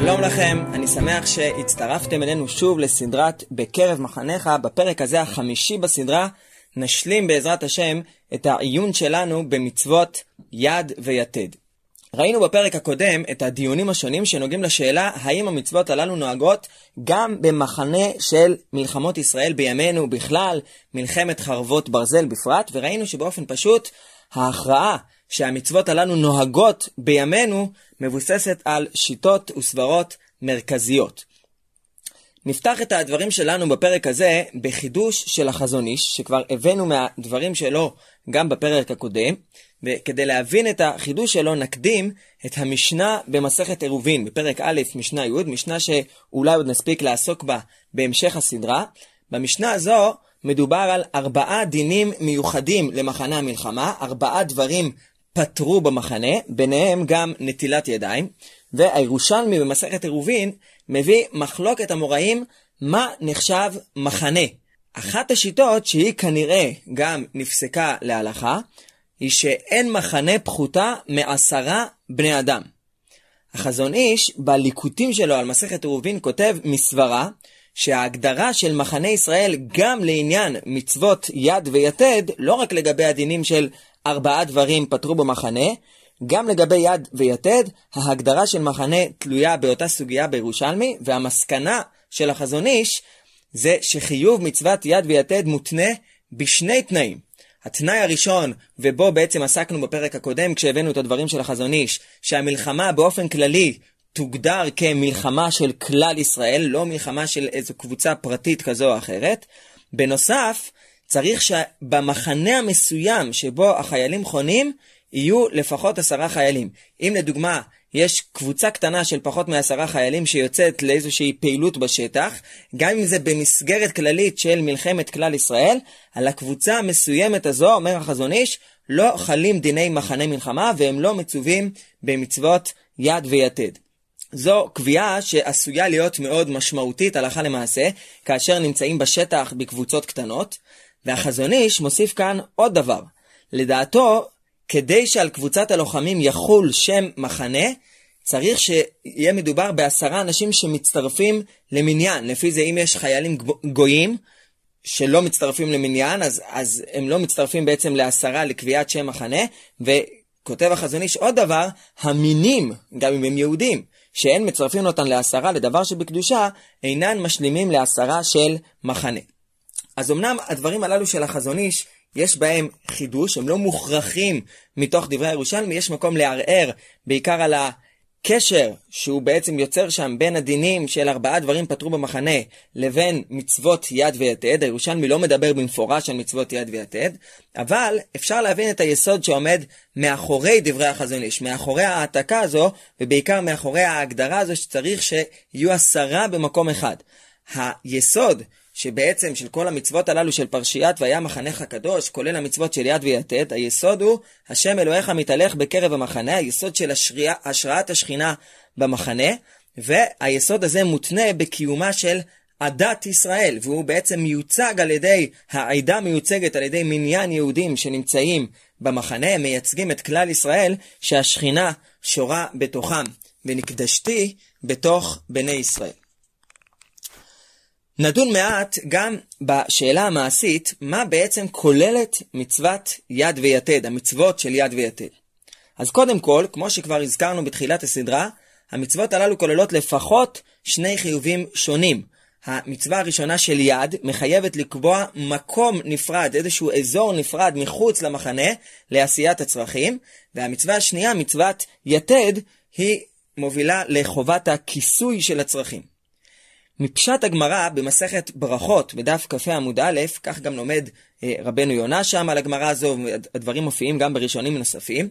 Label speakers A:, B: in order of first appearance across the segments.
A: שלום לכם, אני שמח שהצטרפתם אלינו שוב לסדרת בקרב מחניך. בפרק הזה, החמישי בסדרה, נשלים בעזרת השם את העיון שלנו במצוות יד ויתד. ראינו בפרק הקודם את הדיונים השונים שנוגעים לשאלה האם המצוות הללו נוהגות גם במחנה של מלחמות ישראל בימינו בכלל, מלחמת חרבות ברזל בפרט, וראינו שבאופן פשוט ההכרעה שהמצוות הללו נוהגות בימינו מבוססת על שיטות וסברות מרכזיות. נפתח את הדברים שלנו בפרק הזה בחידוש של החזון איש, שכבר הבאנו מהדברים שלו גם בפרק הקודם, וכדי להבין את החידוש שלו נקדים את המשנה במסכת עירובין, בפרק א', משנה י', משנה שאולי עוד נספיק לעסוק בה בהמשך הסדרה. במשנה הזו מדובר על ארבעה דינים מיוחדים למחנה המלחמה, ארבעה דברים פטרו במחנה, ביניהם גם נטילת ידיים, והירושלמי במסכת עירובין מביא מחלוקת המוראים מה נחשב מחנה. אחת השיטות שהיא כנראה גם נפסקה להלכה, היא שאין מחנה פחותה מעשרה בני אדם. החזון איש, בליקוטים שלו על מסכת עירובין, כותב מסברה שההגדרה של מחנה ישראל גם לעניין מצוות יד ויתד, לא רק לגבי הדינים של ארבעה דברים פתרו במחנה, גם לגבי יד ויתד, ההגדרה של מחנה תלויה באותה סוגיה בירושלמי, והמסקנה של החזון איש זה שחיוב מצוות יד ויתד מותנה בשני תנאים. התנאי הראשון, ובו בעצם עסקנו בפרק הקודם כשהבאנו את הדברים של החזון איש, שהמלחמה באופן כללי תוגדר כמלחמה של כלל ישראל, לא מלחמה של איזו קבוצה פרטית כזו או אחרת. בנוסף, צריך שבמחנה המסוים שבו החיילים חונים, יהיו לפחות עשרה חיילים. אם לדוגמה, יש קבוצה קטנה של פחות מעשרה חיילים שיוצאת לאיזושהי פעילות בשטח, גם אם זה במסגרת כללית של מלחמת כלל ישראל, על הקבוצה המסוימת הזו, אומר החזון איש, לא חלים דיני מחנה מלחמה והם לא מצווים במצוות יד ויתד. זו קביעה שעשויה להיות מאוד משמעותית הלכה למעשה, כאשר נמצאים בשטח בקבוצות קטנות, והחזון איש מוסיף כאן עוד דבר. לדעתו, כדי שעל קבוצת הלוחמים יחול שם מחנה, צריך שיהיה מדובר בעשרה אנשים שמצטרפים למניין. לפי זה אם יש חיילים גויים שלא מצטרפים למניין, אז, אז הם לא מצטרפים בעצם לעשרה לקביעת שם מחנה, וכותב החזון איש עוד דבר, המינים, גם אם הם יהודים, שאין מצרפים אותן לעשרה לדבר שבקדושה, אינן משלימים לעשרה של מחנה. אז אמנם הדברים הללו של החזון איש, יש בהם חידוש, הם לא מוכרחים מתוך דברי הירושלמי, יש מקום לערער בעיקר על הקשר שהוא בעצם יוצר שם בין הדינים של ארבעה דברים פתרו במחנה לבין מצוות יד ויתד. הירושלמי לא מדבר במפורש על מצוות יד ויתד, אבל אפשר להבין את היסוד שעומד מאחורי דברי החזון איש, מאחורי ההעתקה הזו, ובעיקר מאחורי ההגדרה הזו שצריך שיהיו עשרה במקום אחד. היסוד שבעצם של כל המצוות הללו של פרשיית והיה מחנך הקדוש, כולל המצוות של יד ויתד, היסוד הוא השם אלוהיך מתהלך בקרב המחנה, היסוד של השריע, השראת השכינה במחנה, והיסוד הזה מותנה בקיומה של עדת ישראל, והוא בעצם מיוצג על ידי, העדה מיוצגת על ידי מניין יהודים שנמצאים במחנה, מייצגים את כלל ישראל, שהשכינה שורה בתוכם, ונקדשתי בתוך בני ישראל. נדון מעט גם בשאלה המעשית, מה בעצם כוללת מצוות יד ויתד, המצוות של יד ויתד. אז קודם כל, כמו שכבר הזכרנו בתחילת הסדרה, המצוות הללו כוללות לפחות שני חיובים שונים. המצווה הראשונה של יד מחייבת לקבוע מקום נפרד, איזשהו אזור נפרד מחוץ למחנה לעשיית הצרכים, והמצווה השנייה, מצוות יתד, היא מובילה לחובת הכיסוי של הצרכים. מפשט הגמרא במסכת ברכות בדף כ"ה עמוד א', כך גם לומד אה, רבנו יונה שם על הגמרא הזו, הדברים מופיעים גם בראשונים נוספים,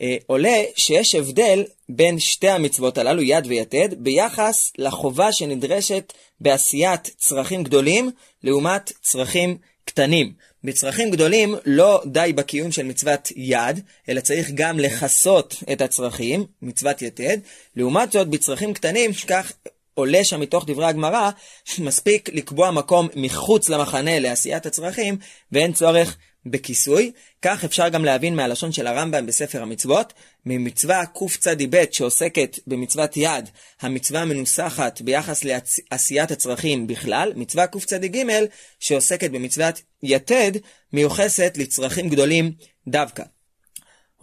A: אה, עולה שיש הבדל בין שתי המצוות הללו, יד ויתד, ביחס לחובה שנדרשת בעשיית צרכים גדולים לעומת צרכים קטנים. בצרכים גדולים לא די בקיום של מצוות יד, אלא צריך גם לכסות את הצרכים, מצוות יתד. לעומת זאת, בצרכים קטנים, כך עולה שם מתוך דברי הגמרא, מספיק לקבוע מקום מחוץ למחנה לעשיית הצרכים, ואין צורך בכיסוי. כך אפשר גם להבין מהלשון של הרמב"ם בספר המצוות, ממצווה קצ"ב שעוסקת במצוות יד, המצווה מנוסחת ביחס לעשיית הצרכים בכלל, מצווה קצ"ג שעוסקת במצוות יתד, מיוחסת לצרכים גדולים דווקא.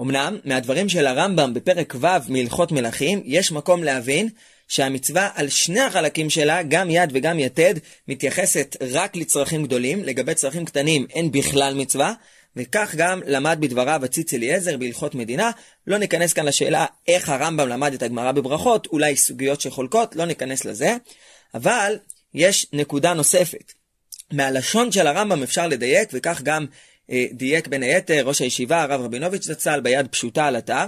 A: אמנם, מהדברים של הרמב"ם בפרק ו' מהלכות מלכים, יש מקום להבין שהמצווה על שני החלקים שלה, גם יד וגם יתד, מתייחסת רק לצרכים גדולים, לגבי צרכים קטנים אין בכלל מצווה, וכך גם למד בדבריו הציץ אליעזר בהלכות מדינה. לא ניכנס כאן לשאלה איך הרמב"ם למד את הגמרא בברכות, אולי סוגיות שחולקות, לא ניכנס לזה, אבל יש נקודה נוספת. מהלשון של הרמב"ם אפשר לדייק, וכך גם אה, דייק בין היתר ראש הישיבה הרב רבינוביץ' זצ"ל ביד פשוטה על אתר,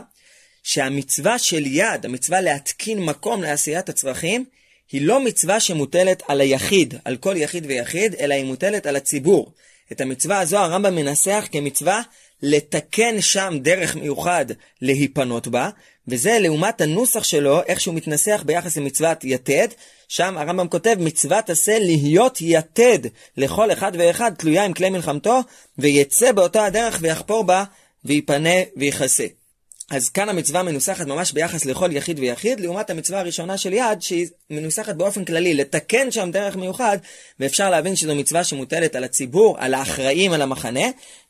A: שהמצווה של יד, המצווה להתקין מקום לעשיית הצרכים, היא לא מצווה שמוטלת על היחיד, על כל יחיד ויחיד, אלא היא מוטלת על הציבור. את המצווה הזו הרמב"ם מנסח כמצווה לתקן שם דרך מיוחד להיפנות בה, וזה לעומת הנוסח שלו, איך שהוא מתנסח ביחס למצוות יתד, שם הרמב"ם כותב, מצוות עשה להיות יתד לכל אחד ואחד, תלויה עם כלי מלחמתו, ויצא באותה הדרך ויחפור בה, ויפנה ויכסה. אז כאן המצווה מנוסחת ממש ביחס לכל יחיד ויחיד, לעומת המצווה הראשונה של יד, שהיא מנוסחת באופן כללי, לתקן שם דרך מיוחד, ואפשר להבין שזו מצווה שמוטלת על הציבור, על האחראים על המחנה,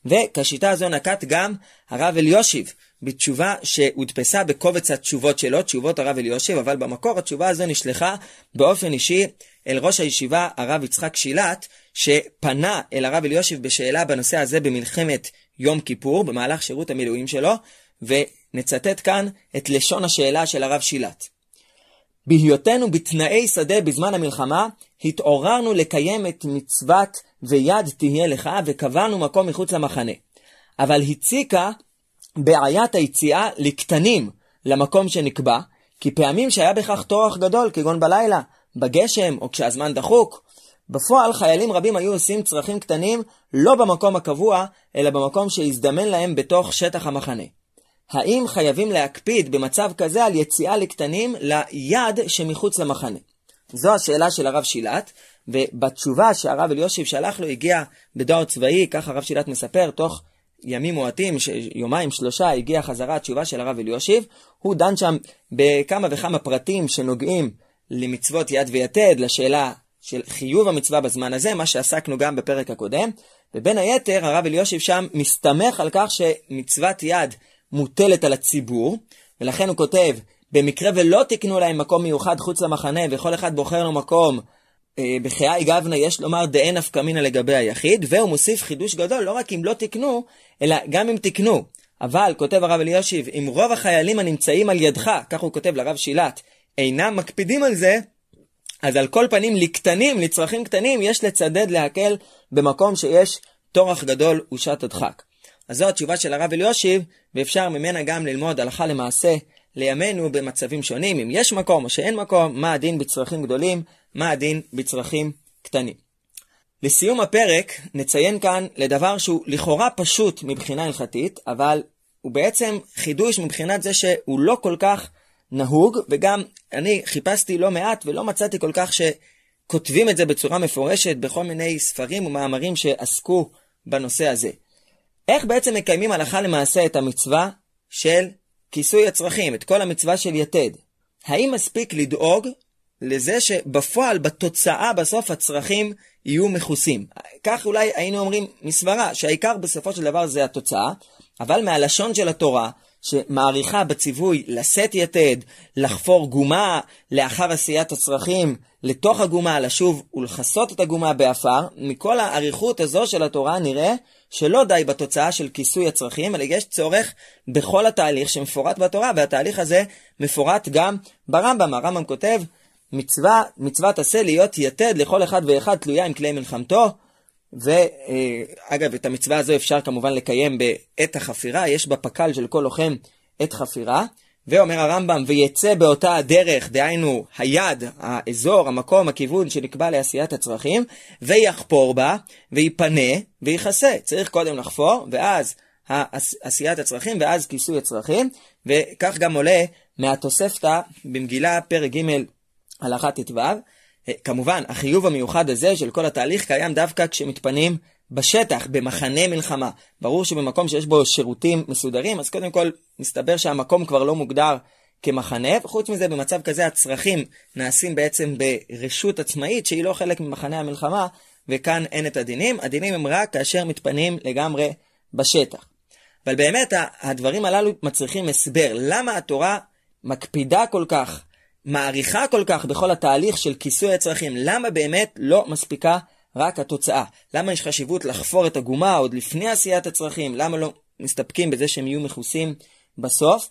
A: וכשיטה הזו נקט גם הרב אליושיב, בתשובה שהודפסה בקובץ התשובות שלו, תשובות הרב אליושיב, אבל במקור התשובה הזו נשלחה באופן אישי אל ראש הישיבה הרב יצחק שילת, שפנה אל הרב אליושיב בשאלה בנושא הזה במלחמת יום כיפור, במהלך שירות המילואים שלו, ונצטט כאן את לשון השאלה של הרב שילת. בהיותנו בתנאי שדה בזמן המלחמה, התעוררנו לקיים את מצוות ויד תהיה לך, וקבענו מקום מחוץ למחנה. אבל הציקה בעיית היציאה לקטנים למקום שנקבע, כי פעמים שהיה בכך טורח גדול, כגון בלילה, בגשם או כשהזמן דחוק. בפועל חיילים רבים היו עושים צרכים קטנים לא במקום הקבוע, אלא במקום שהזדמן להם בתוך שטח המחנה. האם חייבים להקפיד במצב כזה על יציאה לקטנים ליד שמחוץ למחנה? זו השאלה של הרב שילת, ובתשובה שהרב אליושיב שלח לו הגיע בדואר צבאי, כך הרב שילת מספר, תוך ימים מועטים, יומיים שלושה, הגיעה חזרה התשובה של הרב אליושיב, הוא דן שם בכמה וכמה פרטים שנוגעים למצוות יד ויתד, לשאלה של חיוב המצווה בזמן הזה, מה שעסקנו גם בפרק הקודם, ובין היתר הרב אליושיב שם מסתמך על כך שמצוות יד מוטלת על הציבור, ולכן הוא כותב, במקרה ולא תקנו להם מקום מיוחד חוץ למחנה, וכל אחד בוחר לו מקום אה, בחיי גבנה, יש לומר דאין נפקא מינא לגבי היחיד, והוא מוסיף חידוש גדול, לא רק אם לא תקנו, אלא גם אם תקנו. אבל, כותב הרב אלישיב, אם רוב החיילים הנמצאים על ידך, כך הוא כותב לרב שילת, אינם מקפידים על זה, אז על כל פנים, לקטנים, לצרכים קטנים, יש לצדד להקל במקום שיש טורח גדול ושעת הדחק. אז זו התשובה של הרב אליושיב, ואפשר ממנה גם ללמוד הלכה למעשה לימינו במצבים שונים, אם יש מקום או שאין מקום, מה הדין בצרכים גדולים, מה הדין בצרכים קטנים. לסיום הפרק נציין כאן לדבר שהוא לכאורה פשוט מבחינה הלכתית, אבל הוא בעצם חידוש מבחינת זה שהוא לא כל כך נהוג, וגם אני חיפשתי לא מעט ולא מצאתי כל כך שכותבים את זה בצורה מפורשת בכל מיני ספרים ומאמרים שעסקו בנושא הזה. איך בעצם מקיימים הלכה למעשה את המצווה של כיסוי הצרכים, את כל המצווה של יתד? האם מספיק לדאוג לזה שבפועל, בתוצאה, בסוף הצרכים יהיו מכוסים? כך אולי היינו אומרים מסברה, שהעיקר בסופו של דבר זה התוצאה, אבל מהלשון של התורה, שמעריכה בציווי לשאת יתד, לחפור גומה לאחר עשיית הצרכים לתוך הגומה, לשוב ולכסות את הגומה באפר, מכל האריכות הזו של התורה נראה שלא די בתוצאה של כיסוי הצרכים, אלא יש צורך בכל התהליך שמפורט בתורה, והתהליך הזה מפורט גם ברמב"ם. הרמב"ם כותב, מצווה, מצוות עשה להיות יתד לכל אחד ואחד תלויה עם כלי מלחמתו. ואגב, את המצווה הזו אפשר כמובן לקיים בעת החפירה, יש בפק"ל של כל לוחם עת חפירה. ואומר הרמב"ם, ויצא באותה הדרך, דהיינו היד, האזור, המקום, הכיוון שנקבע לעשיית הצרכים, ויחפור בה, ויפנה, ויכסה. צריך קודם לחפור, ואז עשיית הצרכים, ואז כיסוי הצרכים, וכך גם עולה מהתוספתא במגילה, פרק ג', הלכה ט"ו. אה, כמובן, החיוב המיוחד הזה של כל התהליך קיים דווקא כשמתפנים בשטח, במחנה מלחמה. ברור שבמקום שיש בו שירותים מסודרים, אז קודם כל מסתבר שהמקום כבר לא מוגדר כמחנה, וחוץ מזה במצב כזה הצרכים נעשים בעצם ברשות עצמאית שהיא לא חלק ממחנה המלחמה, וכאן אין את הדינים. הדינים הם רק כאשר מתפנים לגמרי בשטח. אבל באמת הדברים הללו מצריכים הסבר. למה התורה מקפידה כל כך, מעריכה כל כך בכל התהליך של כיסוי הצרכים? למה באמת לא מספיקה רק התוצאה? למה יש חשיבות לחפור את הגומה עוד לפני עשיית הצרכים? למה לא מסתפקים בזה שהם יהיו מכוסים בסוף?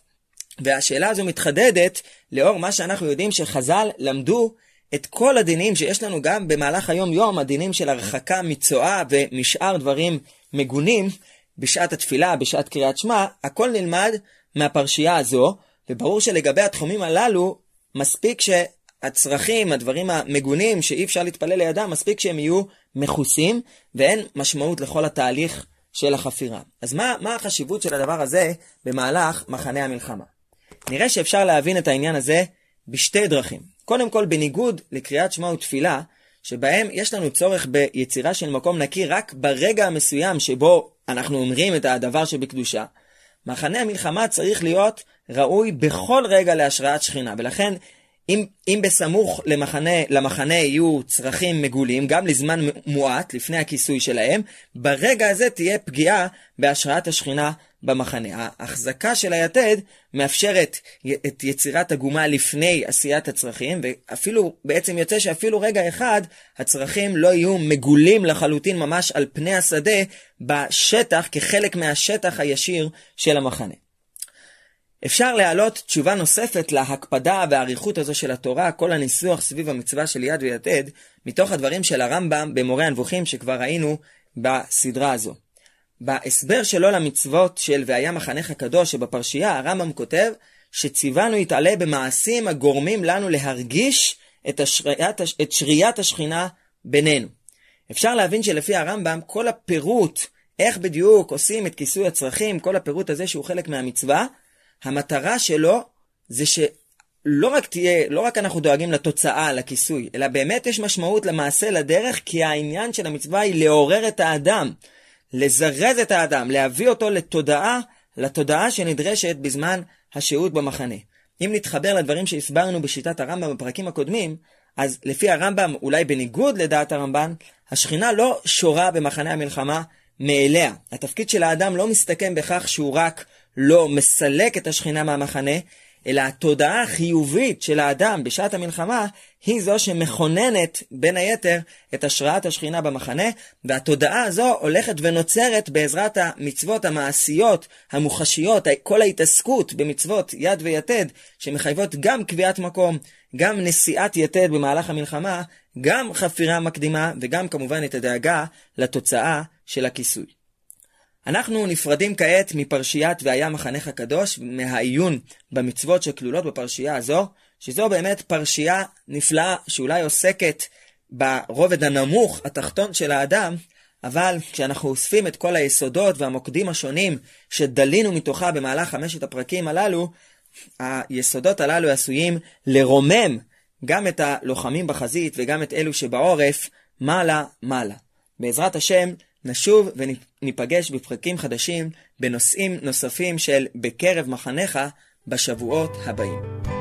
A: והשאלה הזו מתחדדת לאור מה שאנחנו יודעים שחז"ל למדו את כל הדינים שיש לנו גם במהלך היום-יום, הדינים של הרחקה מצואה ומשאר דברים מגונים, בשעת התפילה, בשעת קריאת שמע, הכל נלמד מהפרשייה הזו, וברור שלגבי התחומים הללו, מספיק שהצרכים, הדברים המגונים שאי אפשר להתפלל לידם, מספיק שהם יהיו מכוסים, ואין משמעות לכל התהליך של החפירה. אז מה, מה החשיבות של הדבר הזה במהלך מחנה המלחמה? נראה שאפשר להבין את העניין הזה בשתי דרכים. קודם כל, בניגוד לקריאת שמע ותפילה, שבהם יש לנו צורך ביצירה של מקום נקי רק ברגע המסוים שבו אנחנו אומרים את הדבר שבקדושה, מחנה המלחמה צריך להיות ראוי בכל רגע להשראת שכינה, ולכן אם, אם בסמוך למחנה, למחנה יהיו צרכים מגולים, גם לזמן מועט, לפני הכיסוי שלהם, ברגע הזה תהיה פגיעה בהשראת השכינה במחנה. ההחזקה של היתד מאפשרת את יצירת הגומה לפני עשיית הצרכים, ואפילו, בעצם יוצא שאפילו רגע אחד, הצרכים לא יהיו מגולים לחלוטין ממש על פני השדה, בשטח, כחלק מהשטח הישיר של המחנה. אפשר להעלות תשובה נוספת להקפדה והאריכות הזו של התורה, כל הניסוח סביב המצווה של יד ויתד, מתוך הדברים של הרמב"ם במורה הנבוכים שכבר ראינו בסדרה הזו. בהסבר שלו למצוות של והיה מחנך הקדוש שבפרשייה, הרמב"ם כותב שציוונו יתעלה במעשים הגורמים לנו להרגיש את, השריית, את שריית השכינה בינינו. אפשר להבין שלפי הרמב"ם כל הפירוט, איך בדיוק עושים את כיסוי הצרכים, כל הפירוט הזה שהוא חלק מהמצווה, המטרה שלו זה שלא רק תהיה, לא רק אנחנו דואגים לתוצאה, לכיסוי, אלא באמת יש משמעות למעשה, לדרך, כי העניין של המצווה היא לעורר את האדם, לזרז את האדם, להביא אותו לתודעה, לתודעה שנדרשת בזמן השהות במחנה. אם נתחבר לדברים שהסברנו בשיטת הרמב"ם בפרקים הקודמים, אז לפי הרמב"ם, אולי בניגוד לדעת הרמב"ן, השכינה לא שורה במחנה המלחמה מאליה. התפקיד של האדם לא מסתכם בכך שהוא רק לא מסלק את השכינה מהמחנה, אלא התודעה החיובית של האדם בשעת המלחמה היא זו שמכוננת בין היתר את השראת השכינה במחנה, והתודעה הזו הולכת ונוצרת בעזרת המצוות המעשיות, המוחשיות, כל ההתעסקות במצוות יד ויתד, שמחייבות גם קביעת מקום, גם נשיאת יתד במהלך המלחמה, גם חפירה מקדימה וגם כמובן את הדאגה לתוצאה של הכיסוי. אנחנו נפרדים כעת מפרשיית והיה מחנך הקדוש, מהעיון במצוות שכלולות בפרשייה הזו, שזו באמת פרשייה נפלאה שאולי עוסקת ברובד הנמוך, התחתון של האדם, אבל כשאנחנו אוספים את כל היסודות והמוקדים השונים שדלינו מתוכה במהלך חמשת הפרקים הללו, היסודות הללו עשויים לרומם גם את הלוחמים בחזית וגם את אלו שבעורף מעלה-מעלה. בעזרת השם, נשוב וניפגש בפרקים חדשים בנושאים נוספים של בקרב מחניך בשבועות הבאים.